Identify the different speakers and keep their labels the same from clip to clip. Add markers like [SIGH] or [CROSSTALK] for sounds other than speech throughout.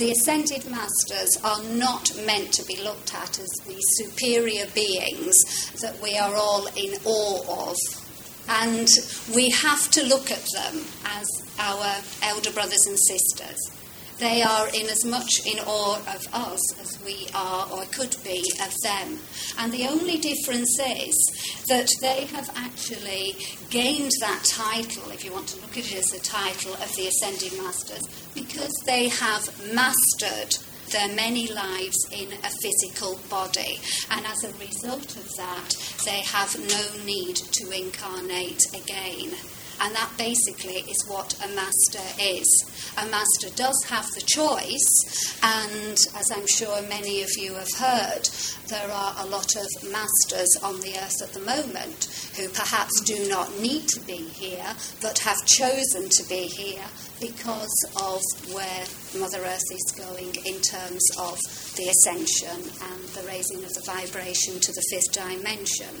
Speaker 1: the ascended masters are not meant to be looked at as the superior beings that we are all in awe of. And we have to look at them as our elder brothers and sisters. They are in as much in awe of us as we are or could be of them. And the only difference is that they have actually gained that title, if you want to look at it as a title, of the Ascended Masters, because they have mastered their many lives in a physical body. And as a result of that, they have no need to incarnate again. And that basically is what a master is. A master does have the choice, and as I'm sure many of you have heard, there are a lot of masters on the earth at the moment who perhaps do not need to be here, but have chosen to be here because of where Mother Earth is going in terms of the ascension and the raising of the vibration to the fifth dimension.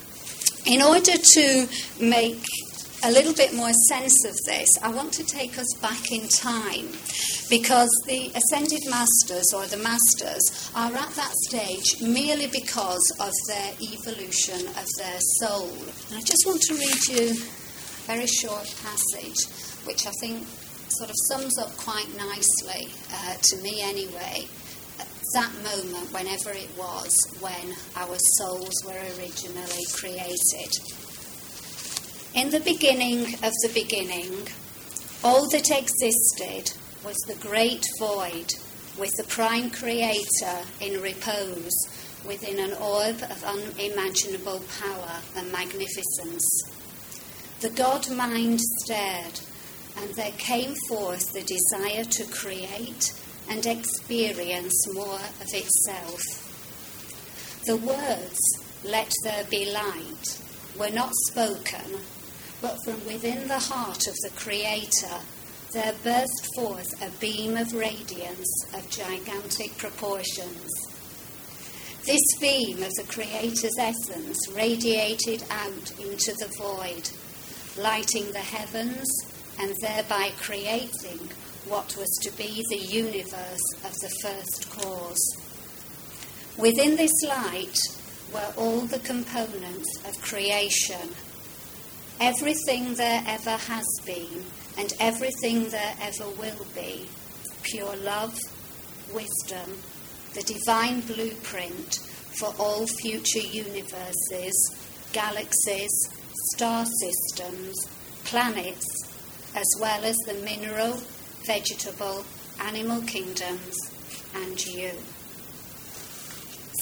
Speaker 1: In order to make a little bit more sense of this, I want to take us back in time because the ascended masters or the masters are at that stage merely because of their evolution of their soul. And I just want to read you a very short passage which I think sort of sums up quite nicely, uh, to me anyway, that moment, whenever it was, when our souls were originally created. In the beginning of the beginning, all that existed was the great void with the prime creator in repose within an orb of unimaginable power and magnificence. The God mind stared, and there came forth the desire to create and experience more of itself. The words, Let there be light, were not spoken but from within the heart of the Creator there burst forth a beam of radiance of gigantic proportions. This beam of the Creator's essence radiated out into the void, lighting the heavens and thereby creating what was to be the universe of the first cause. Within this light were all the components of creation everything there ever has been and everything there ever will be pure love, wisdom, the divine blueprint for all future universes, galaxies, star systems, planets, as well as the mineral, vegetable, animal kingdoms, and you.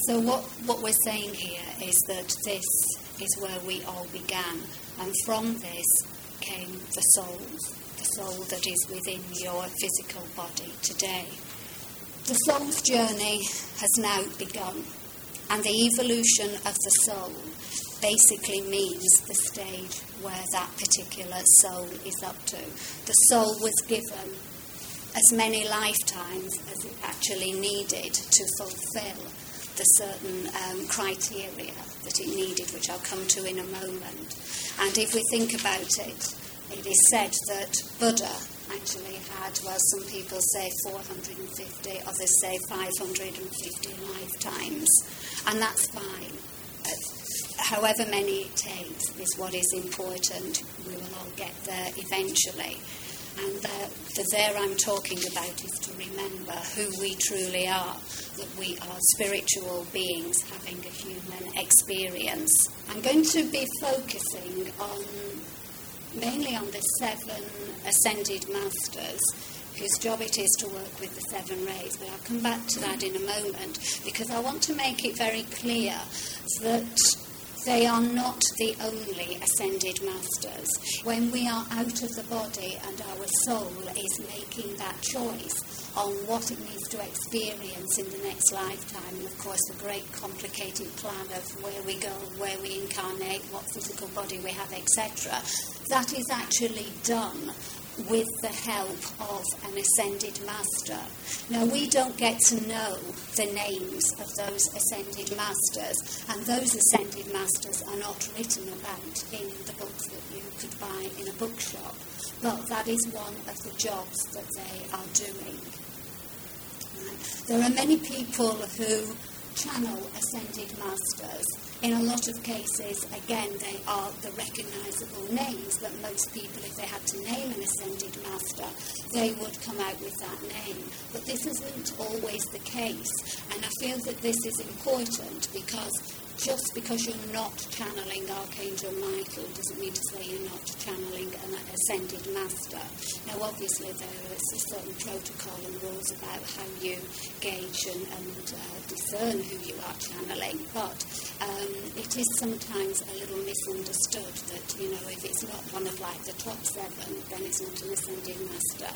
Speaker 1: So, what, what we're saying here is that this is where we all began. And from this came the soul, the soul that is within your physical body today. The soul's journey has now begun, and the evolution of the soul basically means the stage where that particular soul is up to. The soul was given as many lifetimes as it actually needed to fulfill the certain um, criteria that it needed, which I'll come to in a moment. And if we think about it, it is said that Buddha actually had, well, some people say 450, others say 550 lifetimes, and that's fine. However many it takes is what is important. We will all get there eventually. And the, the there I'm talking about is to remember who we truly are, that we are spiritual beings having a human experience. I'm going to be focusing on mainly on the seven ascended masters whose job it is to work with the seven rays. But I'll come back to that in a moment because I want to make it very clear that they are not the only ascended masters. When we are out of the body and our soul is making that choice on what it needs to experience in the next lifetime, and of course, the great complicated plan of where we go, where we incarnate, what physical body we have, etc., that is actually done with the help of an ascended master. Now, we don't get to know the names of those ascended masters, and those ascended masters are not written about in the books that you could buy in a bookshop, but that is one of the jobs that they are doing. There are many people who channel ascended masters. In a lot of cases, again, they are the recognisable names that most people, if they had to name an ascended master, they would come out with that name. But this isn't always the case, and I feel that this is important because just because you're not channeling Archangel Michael doesn't mean to say you're not channeling an ascended master. Now, obviously, there is a certain protocol and rules about how you gauge and, and uh, discern who you are channeling, but um, it is sometimes a little misunderstood that, you know, if it's not one of like the top seven, then it's not an ascended master.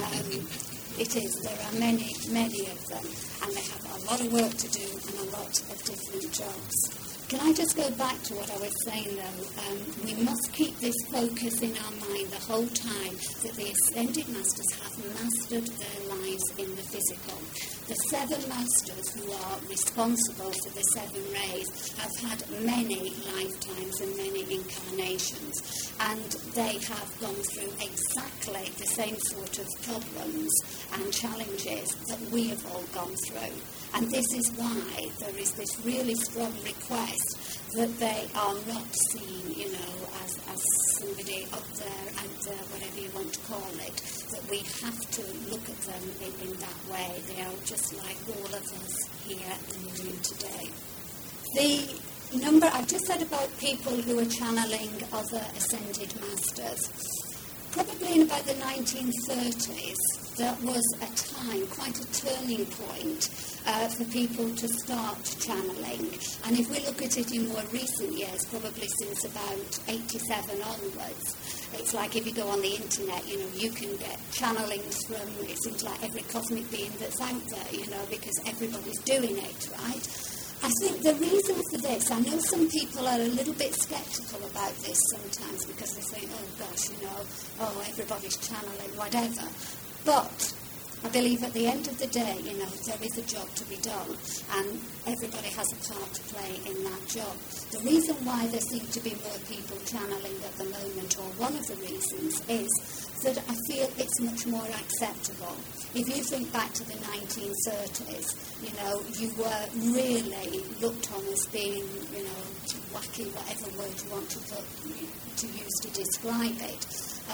Speaker 1: Um, it is. There are many, many of them, and they have a lot of work to do and a lot of different jobs. Can I just go back to what I was saying though? Um, we must keep this focus in our mind the whole time that the Ascended Masters have mastered their lives in the physical. The seven Masters who are responsible for the seven rays have had many lifetimes and many incarnations, and they have gone through exactly the same sort of problems and challenges that we have all gone through. And this is why there is this really strong request that they are not seen, you know, as, as somebody up there, out uh, there, whatever you want to call it, that we have to look at them in, in that way. They are just like all of us here the room today. The number I've just said about people who are channeling other ascended masters. Probably in about the 1930s, that was a time, quite a turning point uh, for people to start channeling. And if we look at it in more recent years, probably since about 87 onwards, it's like if you go on the internet, you know, you can get channelings from, it seems like every cosmic being that's out there, you know, because everybody's doing it, right? I think the reason for this, I know some people are a little bit sceptical about this sometimes because they say, oh gosh, you know, oh, everybody's channeling, whatever. But I believe at the end of the day, you know, there is a job to be done, and everybody has a part to play in that job. The reason why there seem to be more people channeling at the moment, or one of the reasons, is that I feel it's much more acceptable. If you think back to the 1930s, you know, you were really looked on as being, you know, wacky, whatever word you want to put, to use to describe it.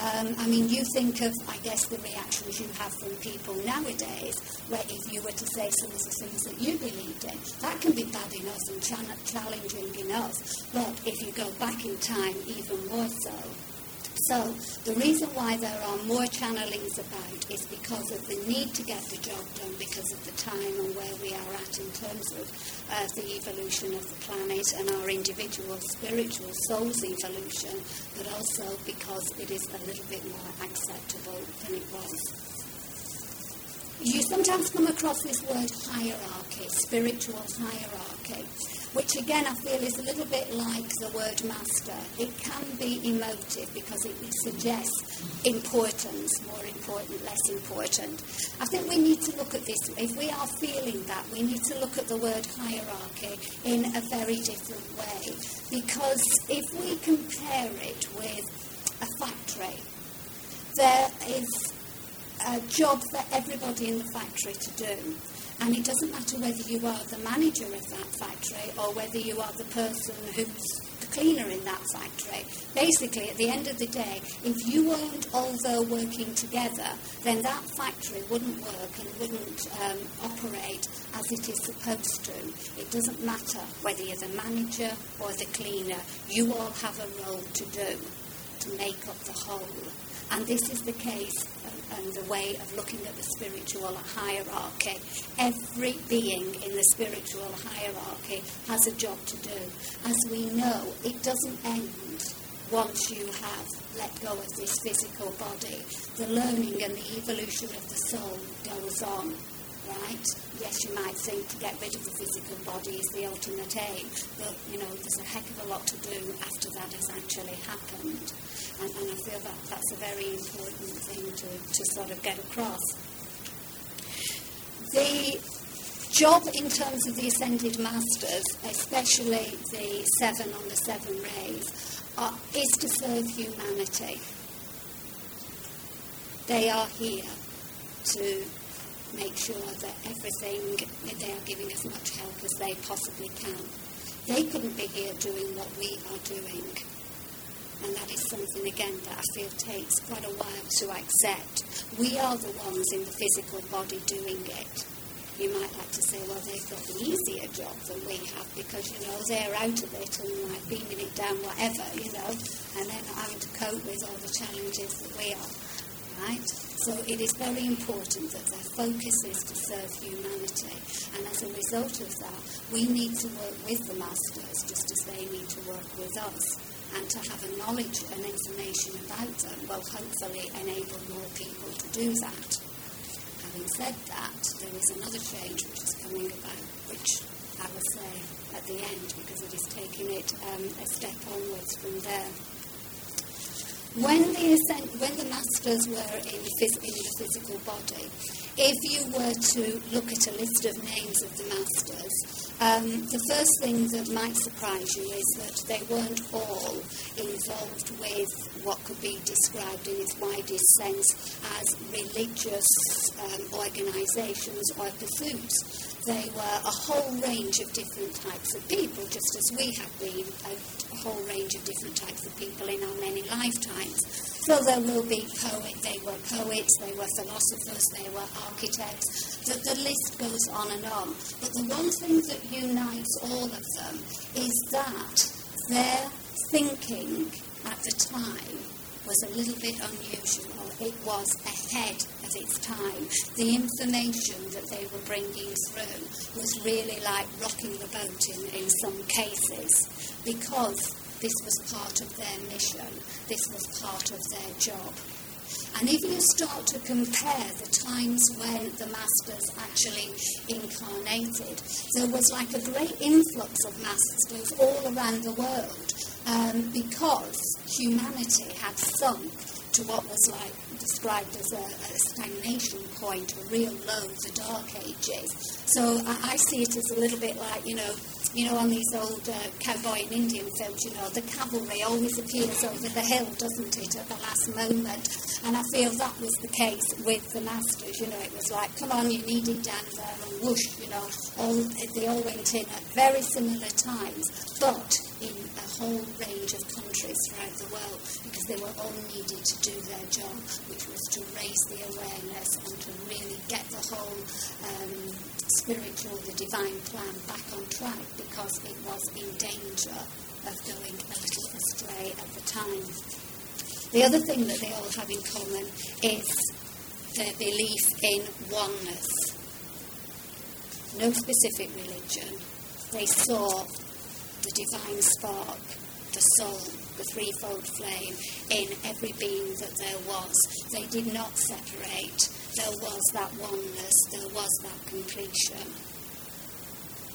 Speaker 1: Um, I mean, you think of, I guess, the reactions you have from people nowadays, where if you were to say some of the things that you believed in, that can be bad enough and challenging enough. But if you go back in time, even more so. So the reason why there are more channelings about is because of the need to get the job done because of the time and where we are at in terms of uh, the evolution of the planet and our individual spiritual soul's evolution, but also because it is a little bit more acceptable than it was. You sometimes come across this word hierarchy, spiritual hierarchy which again I feel is a little bit like the word master. It can be emotive because it suggests importance, more important, less important. I think we need to look at this, if we are feeling that, we need to look at the word hierarchy in a very different way. Because if we compare it with a factory, there is a job for everybody in the factory to do. And it doesn't matter whether you are the manager of that factory or whether you are the person who's the cleaner in that factory. Basically, at the end of the day, if you weren't all there working together, then that factory wouldn't work and wouldn't um, operate as it is supposed to. It doesn't matter whether you're the manager or the cleaner, you all have a role to do to make up the whole. And this is the case and the way of looking at the spiritual hierarchy. Every being in the spiritual hierarchy has a job to do. As we know, it doesn't end once you have let go of this physical body. The learning and the evolution of the soul goes on right? Yes, you might think to get rid of the physical body is the ultimate aim, but you know, there's a heck of a lot to do after that has actually happened. And, and I feel that that's a very important thing to, to sort of get across. The job in terms of the ascended masters, especially the seven on the seven rays, are, is to serve humanity. They are here to make sure that everything, that they are giving as much help as they possibly can. They couldn't be here doing what we are doing. And that is something, again, that I feel takes quite a while to accept. We are the ones in the physical body doing it. You might like to say, well, they've got an easier job than we have because, you know, they're out of it and like beaming it down, whatever, you know, and they're not having to cope with all the challenges that we are, right? So it is very important that their focus is to serve humanity. And as a result of that, we need to work with the masters just as they need to work with us. And to have a knowledge and information about them will hopefully enable more people to do that having said that, there is another change which is coming about, which I will say at the end because it is taking it um, a step onwards from there. When the, when the masters were in, in the physical body, if you were to look at a list of names of the masters, um, the first thing that might surprise you is that they weren't all involved with what could be described in its widest sense as religious um, organisations or pursuits. They were a whole range of different types of people, just as we have been a, whole range of different types of people in our many lifetimes. So there will be poet, they were poets, they were philosophers, they were architects. The, the list goes on and on. But the one thing that unites all of them is that their thinking at the time was a little bit unusual. It was ahead of its time. The information that they were bringing through was really like rocking the boat in, in some cases because this was part of their mission, this was part of their job. And if you start to compare the times when the masters actually incarnated, there was like a great influx of masters all around the world um, because humanity had sunk to what was like described as a, a, stagnation point, a real low, the dark ages. So I, I, see it as a little bit like, you know, you know, on these old uh, cowboy and Indian films, you know, the cavalry always appears over the hill, doesn't it, at the last moment. And I feel that was the case with the masters, you know, it was like, come on, you need it down there, and whoosh, you know, all, they all went in at very similar times, but in a whole range of countries throughout the world, because they were all needed to do their job, which was to raise the awareness and to really get the whole um, spiritual, the divine plan back on track because it was in danger of going a little astray at the time. The other thing that they all have in common is their belief in oneness. No specific religion. They saw the divine spark, the soul, the threefold flame in every being that there was. They did not separate there was that oneness, there was that completion.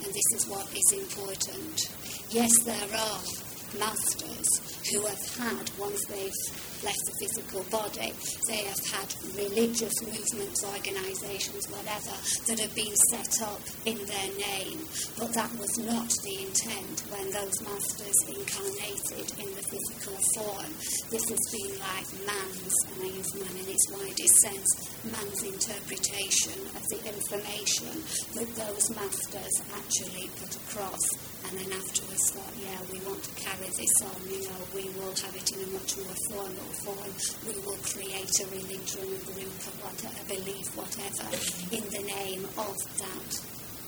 Speaker 1: And this is what is important. Yes, there are masters who have had, once they've left the physical body, they have had religious movements, organisations, whatever, that have been set up in their name. But that was not the intent when those masters incarnated in the physical form. This has been like man's, and I use man in its widest sense, man's interpretation of the information that those masters actually put across and then afterwards thought, yeah, we want to carry this on, you know, we will have it in a much more formal form, we will create a religion, a group, a, whatever, a belief, whatever, in the name of that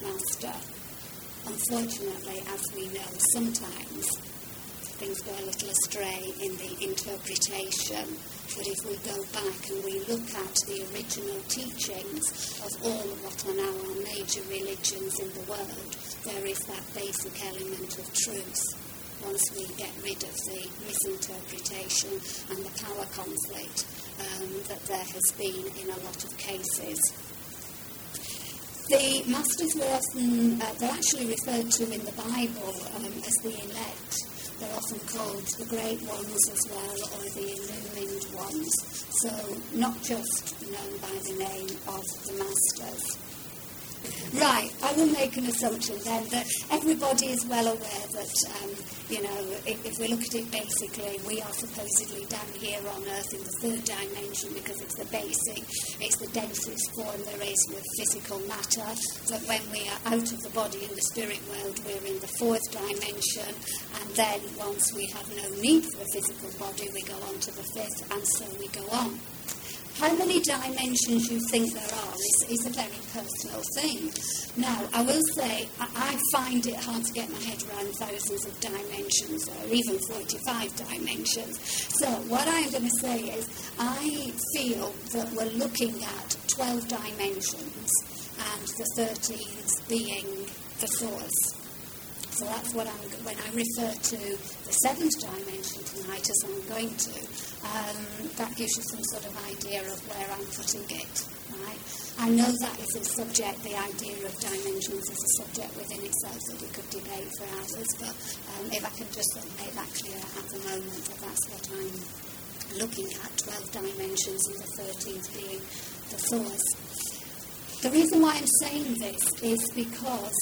Speaker 1: master. Unfortunately, as we know, sometimes things go a little astray in the interpretation. But if we go back and we look at the original teachings of all of what are now our major religions in the world, there is that basic element of truth once we get rid of the misinterpretation and the power conflict um, that there has been in a lot of cases. The masters were often, uh, they're actually referred to in the Bible um, as the elect. They're often called the great ones as well, or the illumined ones. So, not just known by the name of the masters. Right, I will make an assumption then that everybody is well aware that, um, you know, if, if, we look at it basically, we are supposedly down here on Earth in the third dimension because it's the basic, it's the densest form there is with physical matter. That when we are out of the body in the spirit world, we're in the fourth dimension, and then once we have no need for a physical body, we go on to the fifth, and so we go on. How many dimensions you think there are is, is a very personal thing. Now, I will say, I, I find it hard to get my head around thousands of dimensions or even 45 dimensions. So, what I'm going to say is, I feel that we're looking at 12 dimensions and the 13th being the source. So that's what I'm, when I refer to the seventh dimension tonight, as I'm going to, um, that gives you some sort of idea of where I'm putting it, right? I know that is a subject, the idea of dimensions is a subject within itself that we could debate for hours, but um, if I can just make that clear at the moment that that's what I'm looking at, 12 dimensions and the 13th being the source. The reason why I'm saying this is because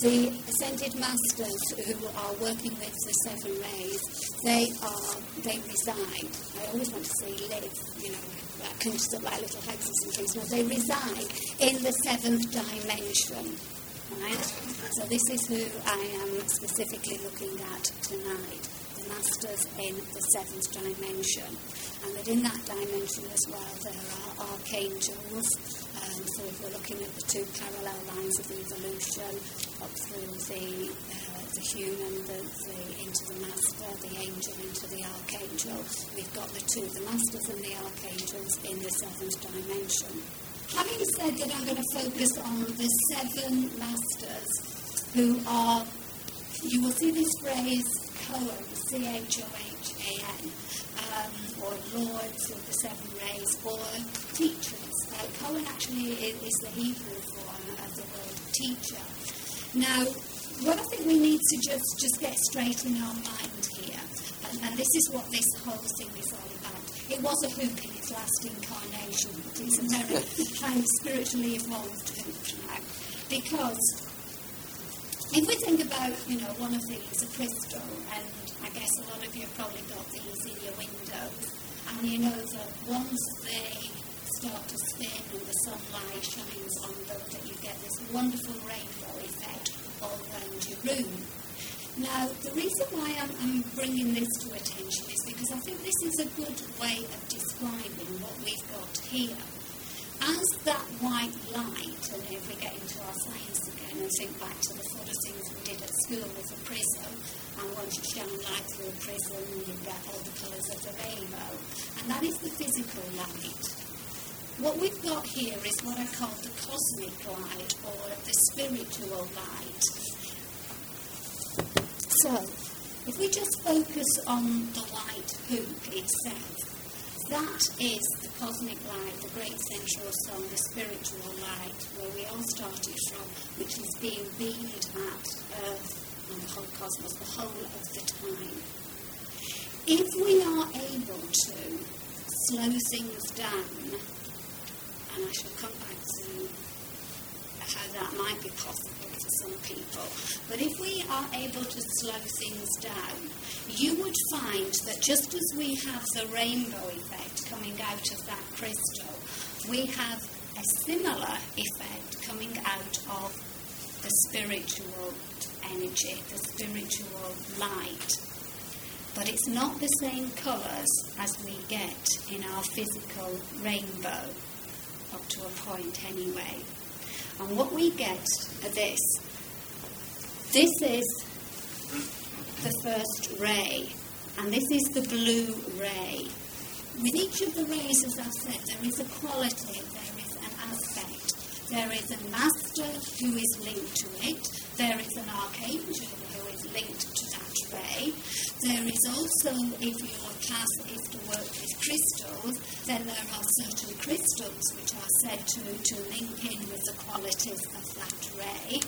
Speaker 1: the ascended masters who are working with the seven rays, they are they reside. I always want to say live, you know, can just like little houses and things. No, they reside in the seventh dimension. Right? So this is who I am specifically looking at tonight. The masters in the seventh dimension. And that in that dimension as well there are archangels um, so if we're looking at the two parallel lines of evolution, through the, uh, the human, the, the, into the master, the angel into the archangel, we've got the two, the masters and the archangels in the seventh dimension. Having said that, I'm going to focus on the seven masters who are, you will see this phrase, Chohan, C-H-O-H-A-N, um, or lords of the seven rays, or teachers uh, Chohan actually is, is the Hebrew form of the word teacher. Now, what I think we need to just, just get straight in our mind here, and, and this is what this whole thing is all about. It was a hoop in its last incarnation, but it's a very [LAUGHS] kind of spiritually evolved hoop now. Because if we think about, you know, one of these, a crystal, and I guess a lot of you have probably got these in your windows, and you know that once they start to spin and the sunlight shines on them, that you get this wonderful rainbow effect all around your room. Now, the reason why I'm, I'm, bringing this to attention is because I think this is a good way of describing what we've got here. As that white light, and if we get into our science again and think back to the sort of things we did at school with a prism, and once you shine light through a prism, you get all the colours of the rainbow. And that is the physical light. What we've got here is what I call the cosmic light or the spiritual light. So, if we just focus on the light hoop itself, that is the cosmic light, the great central sun, the spiritual light, where we all started from, which is being beamed at Earth and the whole cosmos the whole of the time. If we are able to slow things down and I shall come back to how that might be possible for some people. But if we are able to slow things down, you would find that just as we have the rainbow effect coming out of that crystal, we have a similar effect coming out of the spiritual energy, the spiritual light. But it's not the same colours as we get in our physical rainbow up to a point anyway. And what we get are this. This is the first ray, and this is the blue ray. With each of the rays, as I've said, there is a quality, there is an aspect. There is a master who is linked to it, there is an archangel who is linked to that ray. There is also, if your class is to work with crystals, then there are certain crystals which are said to, to link in with the qualities of that ray.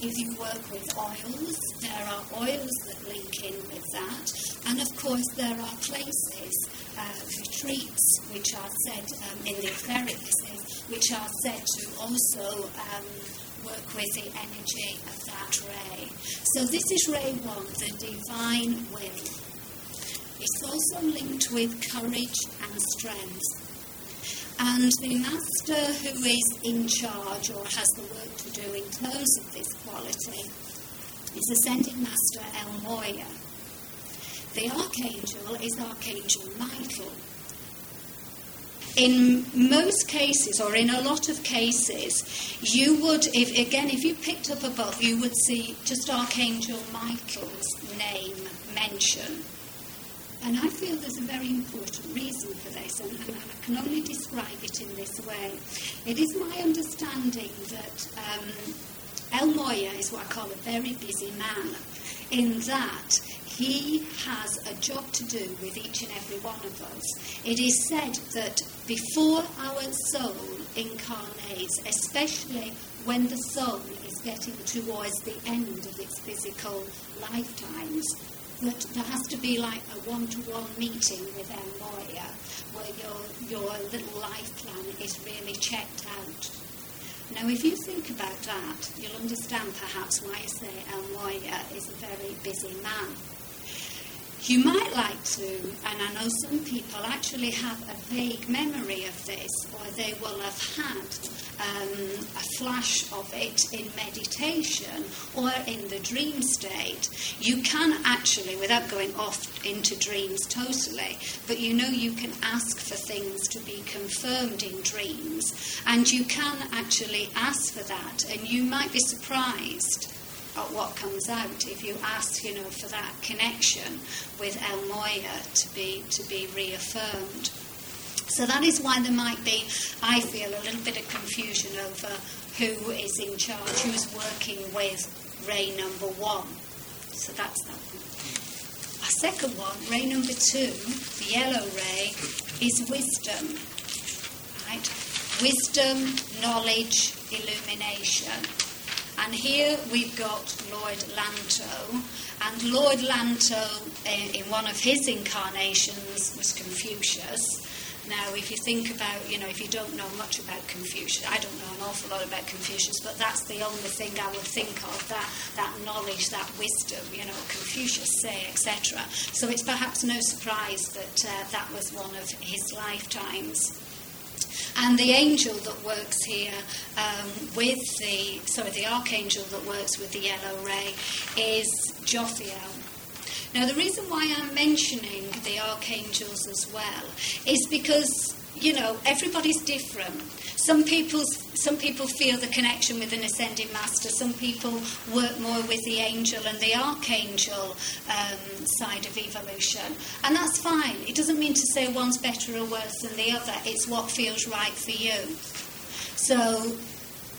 Speaker 1: If you work with oils, there are oils that link in with that. And of course, there are places, uh, retreats, which are said um, in the etheric which are said to also um, work with the energy of that ray. So this is ray one, the divine will. It's also linked with courage and strength. And the master who is in charge or has the work to do in terms of this quality is Ascended Master El Morya. The archangel is Archangel Michael. In most cases, or in a lot of cases, you would, if, again, if you picked up a book, you would see just Archangel Michael's name mentioned. And I feel there's a very important reason for this, and, and, I can only describe it in this way. It is my understanding that um, El Morya is what I call a very busy man, in that he has a job to do with each and every one of us. It is said that before our soul incarnates, especially when the soul is getting towards the end of its physical lifetimes, that there has to be like a one-to-one meeting with El Morya, where your, your little life plan is really checked out. Now, if you think about that, you'll understand perhaps why I say El Morya is a very busy man. You might like to, and I know some people actually have a vague memory of this, or they will have had um, a flash of it in meditation or in the dream state. You can actually, without going off into dreams totally, but you know you can ask for things to be confirmed in dreams, and you can actually ask for that, and you might be surprised at what comes out if you ask, you know, for that connection with El Morya to be to be reaffirmed. So that is why there might be, I feel, a little bit of confusion over who is in charge, who's working with ray number one. So that's that one. A second one, ray number two, the yellow ray, is wisdom. Right? Wisdom, knowledge, illumination. And here we've got Lord Lanto. And Lord Lanto, in one of his incarnations, was Confucius. Now, if you think about, you know, if you don't know much about Confucius, I don't know an awful lot about Confucius, but that's the only thing I would think of that, that knowledge, that wisdom, you know, Confucius say, etc. So it's perhaps no surprise that uh, that was one of his lifetimes. And the angel that works here um, with the, sorry, the archangel that works with the yellow ray is Jophiel. Now, the reason why I'm mentioning the archangels as well is because, you know, everybody's different. Some people, some people feel the connection with an ascending master. Some people work more with the angel and the archangel um, side of evolution. And that's fine. It doesn't mean to say one's better or worse than the other. It's what feels right for you. So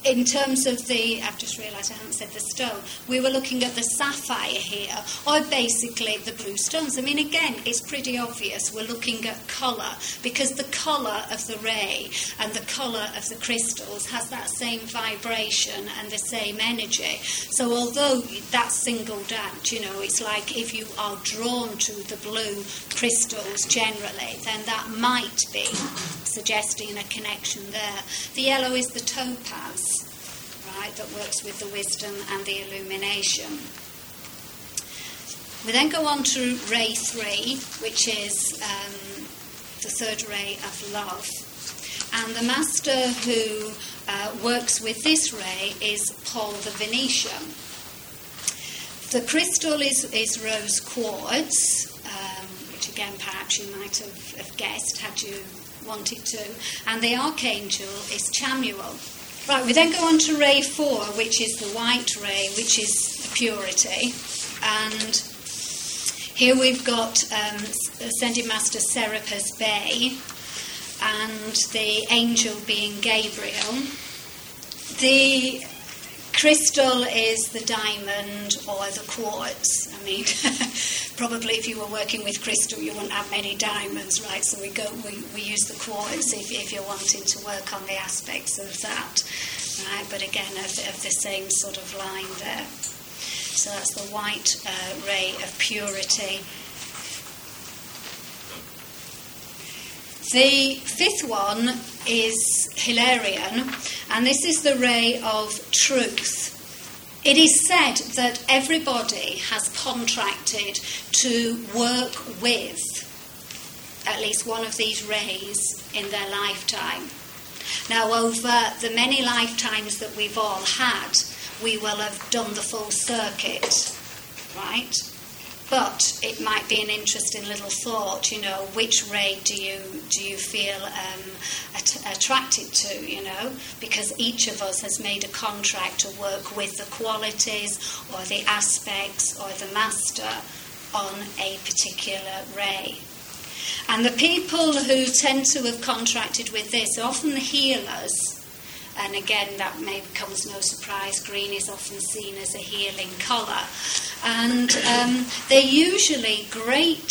Speaker 1: in terms of the, I've just realised I haven't said the stone, we were looking at the sapphire here, or basically the blue stones. I mean, again, it's pretty obvious we're looking at colour because the colour of the ray and the colour of the crystals has that same vibration and the same energy. So, although that's singled out, you know, it's like if you are drawn to the blue crystals generally, then that might be suggesting a connection there. The yellow is the topaz right, that works with the wisdom and the illumination. We then go on to ray three, which is um, the third ray of love. And the master who uh, works with this ray is Paul the Venetian. The crystal is, is rose quartz, um, which again perhaps you might have, have guessed had you wanted to. And the archangel is Chamuel. Right, we then go on to ray four, which is the white ray, which is purity. And here we've got um, Master Serapis Bey and the angel being Gabriel. The crystal is the diamond or the quartz. I mean, [LAUGHS] probably if you were working with crystal, you wouldn't have many diamonds, right? So we go, we, we use the quartz if, if you're wanting to work on the aspects of that, right? But again, of, of the same sort of line there. So that's the white uh, ray of purity. The fifth one is Hilarion, And this is the ray of truth. It is said that everybody has contracted to work with at least one of these rays in their lifetime. Now, over the many lifetimes that we've all had, we will have done the full circuit, right? But it might be an interesting little thought, you know, which ray do you do you feel um, at- attracted to, you know? Because each of us has made a contract to work with the qualities or the aspects or the master on a particular ray. And the people who tend to have contracted with this are often the healers. And again, that maybe comes no surprise. Green is often seen as a healing colour. And um, they're usually great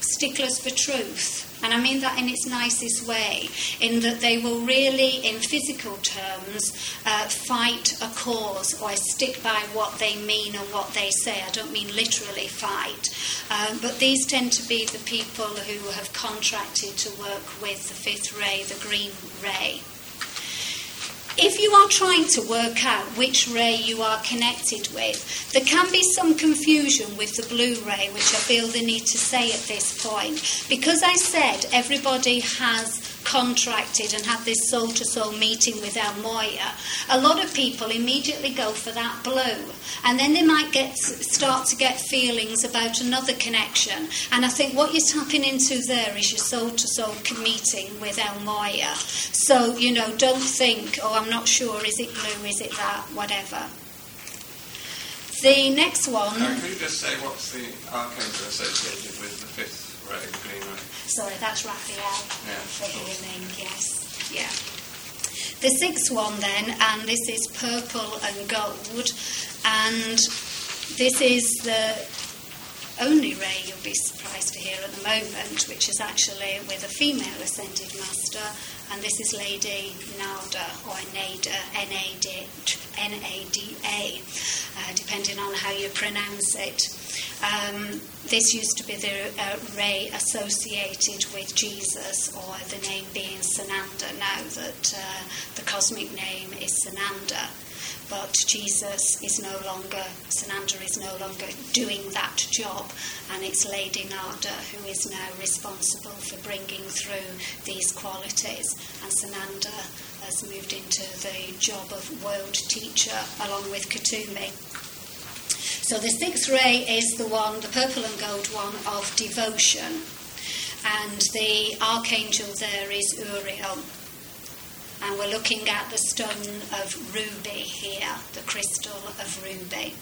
Speaker 1: sticklers for truth. And I mean that in its nicest way, in that they will really, in physical terms, uh, fight a cause or stick by what they mean and what they say. I don't mean literally fight. Um, but these tend to be the people who have contracted to work with the fifth ray, the green ray. If you are trying to work out which ray you are connected with, there can be some confusion with the blue ray, which I feel the need to say at this point. Because I said everybody has contracted and had this soul to soul meeting with El Morya, a lot of people immediately go for that blue. And then they might get start to get feelings about another connection. And I think what you're tapping into there is your soul to soul meeting with El Morya. So, you know, don't think, oh, I'm not sure, is it blue, is it that, whatever. The next one.
Speaker 2: Uh, can you just say what's the archangel associated with the fifth ray, green ray?
Speaker 1: Sorry, that's Raphael.
Speaker 2: Yeah,
Speaker 1: For
Speaker 2: sure.
Speaker 1: healing, yes. Yeah. The sixth one, then, and this is purple and gold, and this is the only ray you'll be surprised to hear at the moment, which is actually with a female ascended master, and this is Lady Nada or Nada, N-A-D, N-A-D-A, uh, depending on how you pronounce it. Um, this used to be the uh, ray associated with Jesus, or the name being Sananda, now that uh, the cosmic name is Sananda. But Jesus is no longer, Sananda is no longer doing that job, and it's Lady Nada who is now responsible for bringing through these qualities. And Sananda has moved into the job of world teacher along with Kuthumi. So the sixth ray is the one, the purple and gold one of devotion. And the archangel there is Uriel. And we're looking at the stone of ruby here, the crystal of ruby.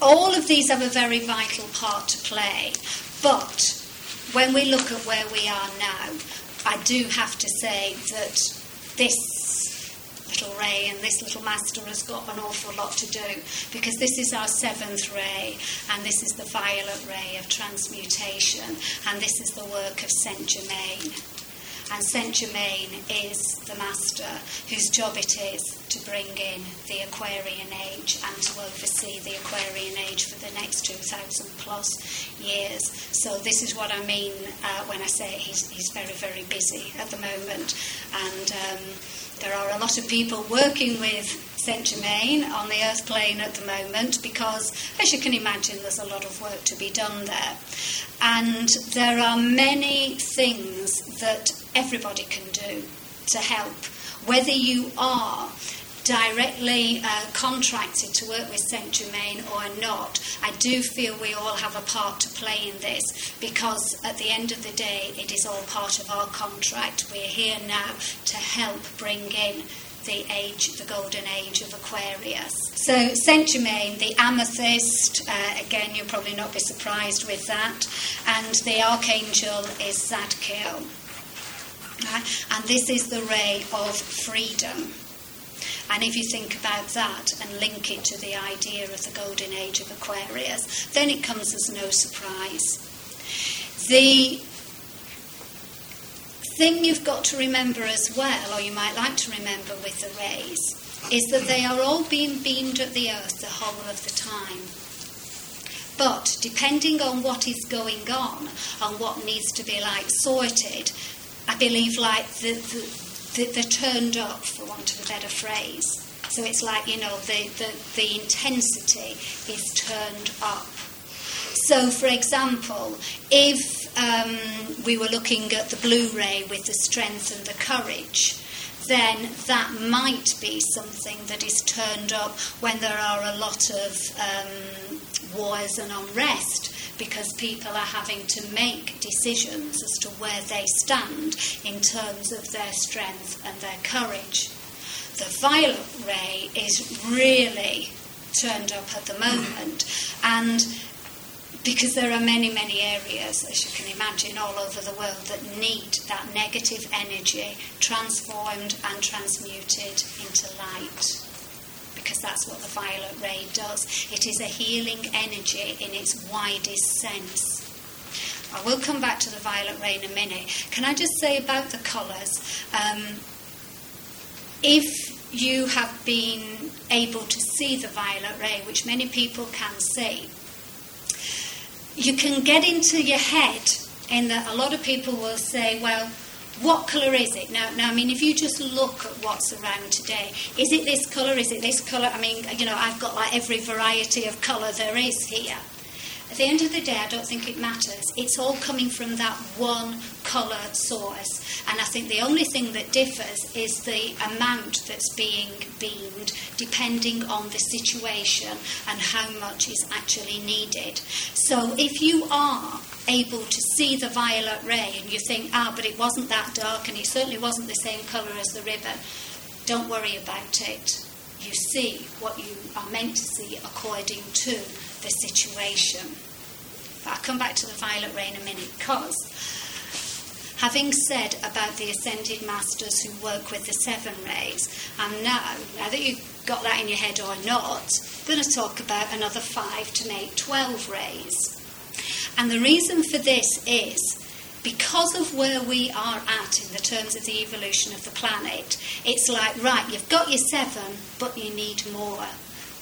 Speaker 1: All of these have a very vital part to play, but when we look at where we are now, I do have to say that this little ray and this little master has got an awful lot to do because this is our seventh ray and this is the violet ray of transmutation and this is the work of Saint Germain. And Saint Germain is the master whose job it is to bring in the Aquarian age and to oversee the Aquarian age for the next 2,000 plus years. So, this is what I mean uh, when I say he's, he's very, very busy at the moment. And um, there are a lot of people working with Saint Germain on the earth plane at the moment because, as you can imagine, there's a lot of work to be done there. And there are many things that everybody can do to help, whether you are directly uh, contracted to work with Saint Germain or not, I do feel we all have a part to play in this because at the end of the day, it is all part of our contract. We're here now to help bring in the age, the golden age of Aquarius. So Saint Germain, the amethyst, uh, again, you'll probably not be surprised with that, and the archangel is Zadkiel. Uh, and this is the ray of freedom. And if you think about that and link it to the idea of the golden age of Aquarius, then it comes as no surprise. The thing you've got to remember as well, or you might like to remember with the rays, is that they are all being beamed at the earth the whole of the time. But depending on what is going on and what needs to be like sorted, I believe like the, the, they're turned up, for want of a better phrase. So it's like, you know, the, the, the intensity is turned up. So, for example, if um, we were looking at the blue ray with the strength and the courage, then that might be something that is turned up when there are a lot of um, wars and unrest because people are having to make decisions as to where they stand in terms of their strength and their courage. The violet ray is really turned up at the moment, and because there are many, many areas, as you can imagine, all over the world that need that negative energy transformed and transmuted into light. Because that's what the violet ray does. It is a healing energy in its widest sense. I will come back to the violet ray in a minute. Can I just say about the colours? Um, if you have been able to see the violet ray, which many people can see, you can get into your head in that a lot of people will say, well, what colour is it? Now, now, I mean, if you just look at what's around today, is it this colour? Is it this colour? I mean, you know, I've got like every variety of colour there is here. At the end of the day, I don't think it matters. It's all coming from that one colour source. And I think the only thing that differs is the amount that's being beamed, depending on the situation and how much is actually needed. So if you are able to see the violet ray and you think, ah, but it wasn't that dark and it certainly wasn't the same colour as the ribbon, don't worry about it. You see what you are meant to see according to the situation. But I'll come back to the violet ray in a minute because having said about the ascended masters who work with the seven rays, I'm now, now that you've got that in your head or not, I'm going to talk about another five to make 12 rays. And the reason for this is because of where we are at in the terms of the evolution of the planet, it's like, right, you've got your seven, but you need more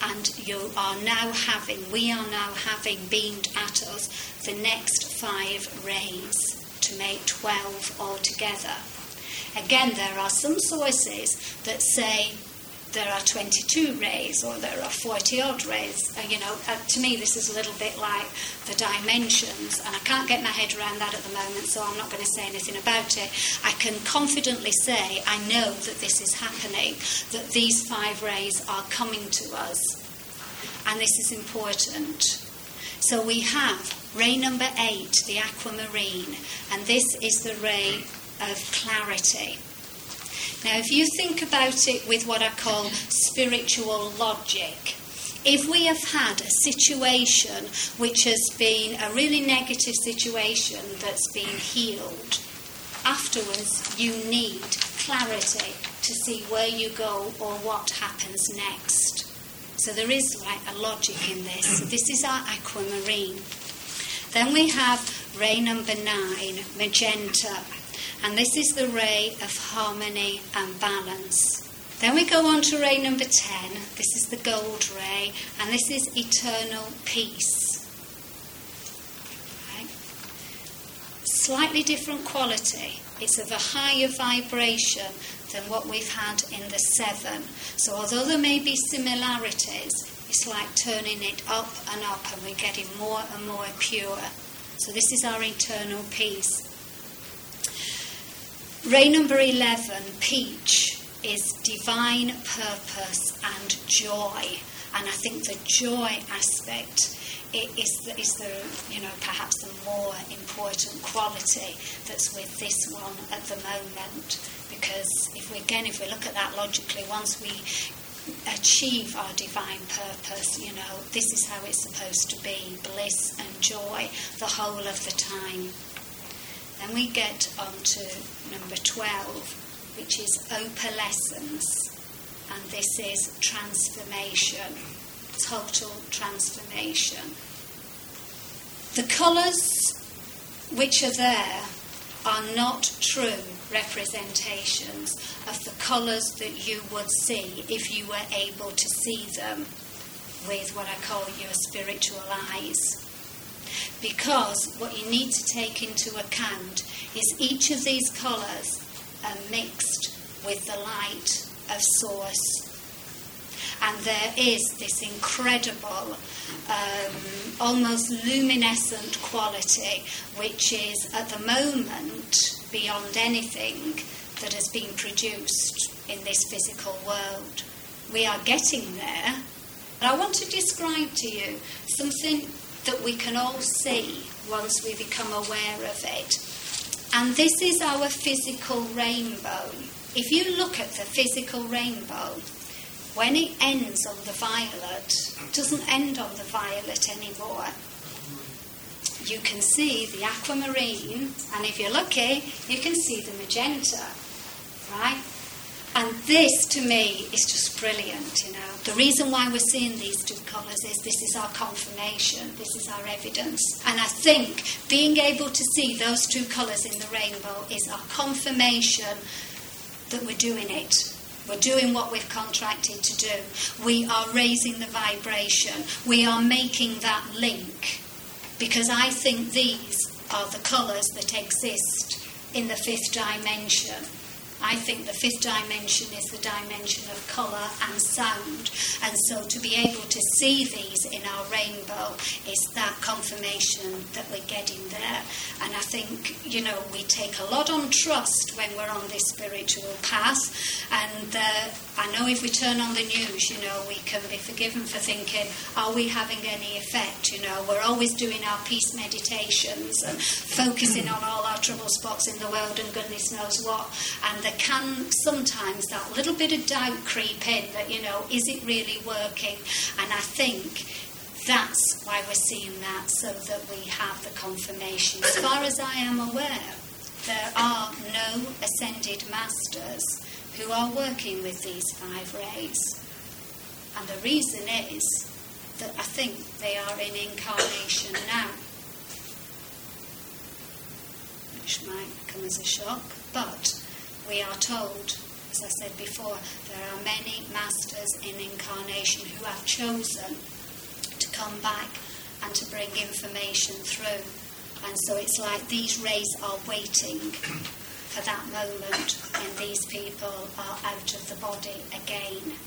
Speaker 1: and you are now having, we are now having beamed at us the next five rays to make 12 altogether. Again, there are some sources that say there are 22 rays or there are 40 odd rays. Uh, you know, uh, to me, this is a little bit like the dimensions, and I can't get my head around that at the moment, so I'm not going to say anything about it. I can confidently say I know that this is happening, that these five rays are coming to us, and this is important. So we have ray number eight, the aquamarine, and this is the ray of clarity. Now, if you think about it with what I call spiritual logic, if we have had a situation which has been a really negative situation that's been healed, afterwards you need clarity to see where you go or what happens next. So there is like a logic in this. This is our aquamarine. Then we have ray number nine, magenta and this is the ray of harmony and balance. Then we go on to ray number 10. This is the gold ray, and this is eternal peace. Slightly different quality. It's of a higher vibration than what we've had in the seven. So, although there may be similarities, it's like turning it up and up, and we're getting more and more pure. So, this is our eternal peace. Ray number 11, Peach, is divine purpose and joy. And I think the joy aspect is the, is the, you know, perhaps the more important quality that's with this one at the moment. Because if we, again, if we look at that logically, once we achieve our divine purpose, you know, this is how it's supposed to be bliss and joy the whole of the time. Then we get on to number 12, which is opalescence, and this is transformation, total transformation. The colours which are there are not true representations of the colours that you would see if you were able to see them with what I call your spiritual eyes. Because what you need to take into account is each of these colours are mixed with the light of source. And there is this incredible, um, almost luminescent quality, which is at the moment beyond anything that has been produced in this physical world. We are getting there. And I want to describe to you something that we can all see once we become aware of it. And this is our physical rainbow. If you look at the physical rainbow, when it ends on the violet, it doesn't end on the violet anymore. You can see the aquamarine, and if you're lucky, you can see the magenta, right? And this, to me, is just brilliant, you know. The reason why we're seeing these two colours is this is our confirmation, this is our evidence. And I think being able to see those two colours in the rainbow is our confirmation that we're doing it. We're doing what we've contracted to do. We are raising the vibration. We are making that link. Because I think these are the colours that exist in the fifth dimension. I think the fifth dimension is the dimension of colour and sound. And so to be able to see these in our rainbow is that confirmation that getting there. And I think, you know, we take a lot on trust when we're on this spiritual path. And uh, I know if we turn on the news, you know, we can be forgiven for thinking, are we having any effect? You know, we're always doing our peace meditations and focusing on all our trouble spots in the world and goodness knows what. And there can sometimes that little bit of doubt creep in that, you know, is it really working? And I think that's why we're seeing that, so that we have the confirmation. As far as I am aware, there are no ascended masters who are working with these five rays. And the reason is that I think they are in incarnation now. Which might come as a shock, but we are told, as I said before, there are many masters in incarnation who have chosen come back and to bring information through. And so it's like these rays are waiting for that moment when these people are out of the body again.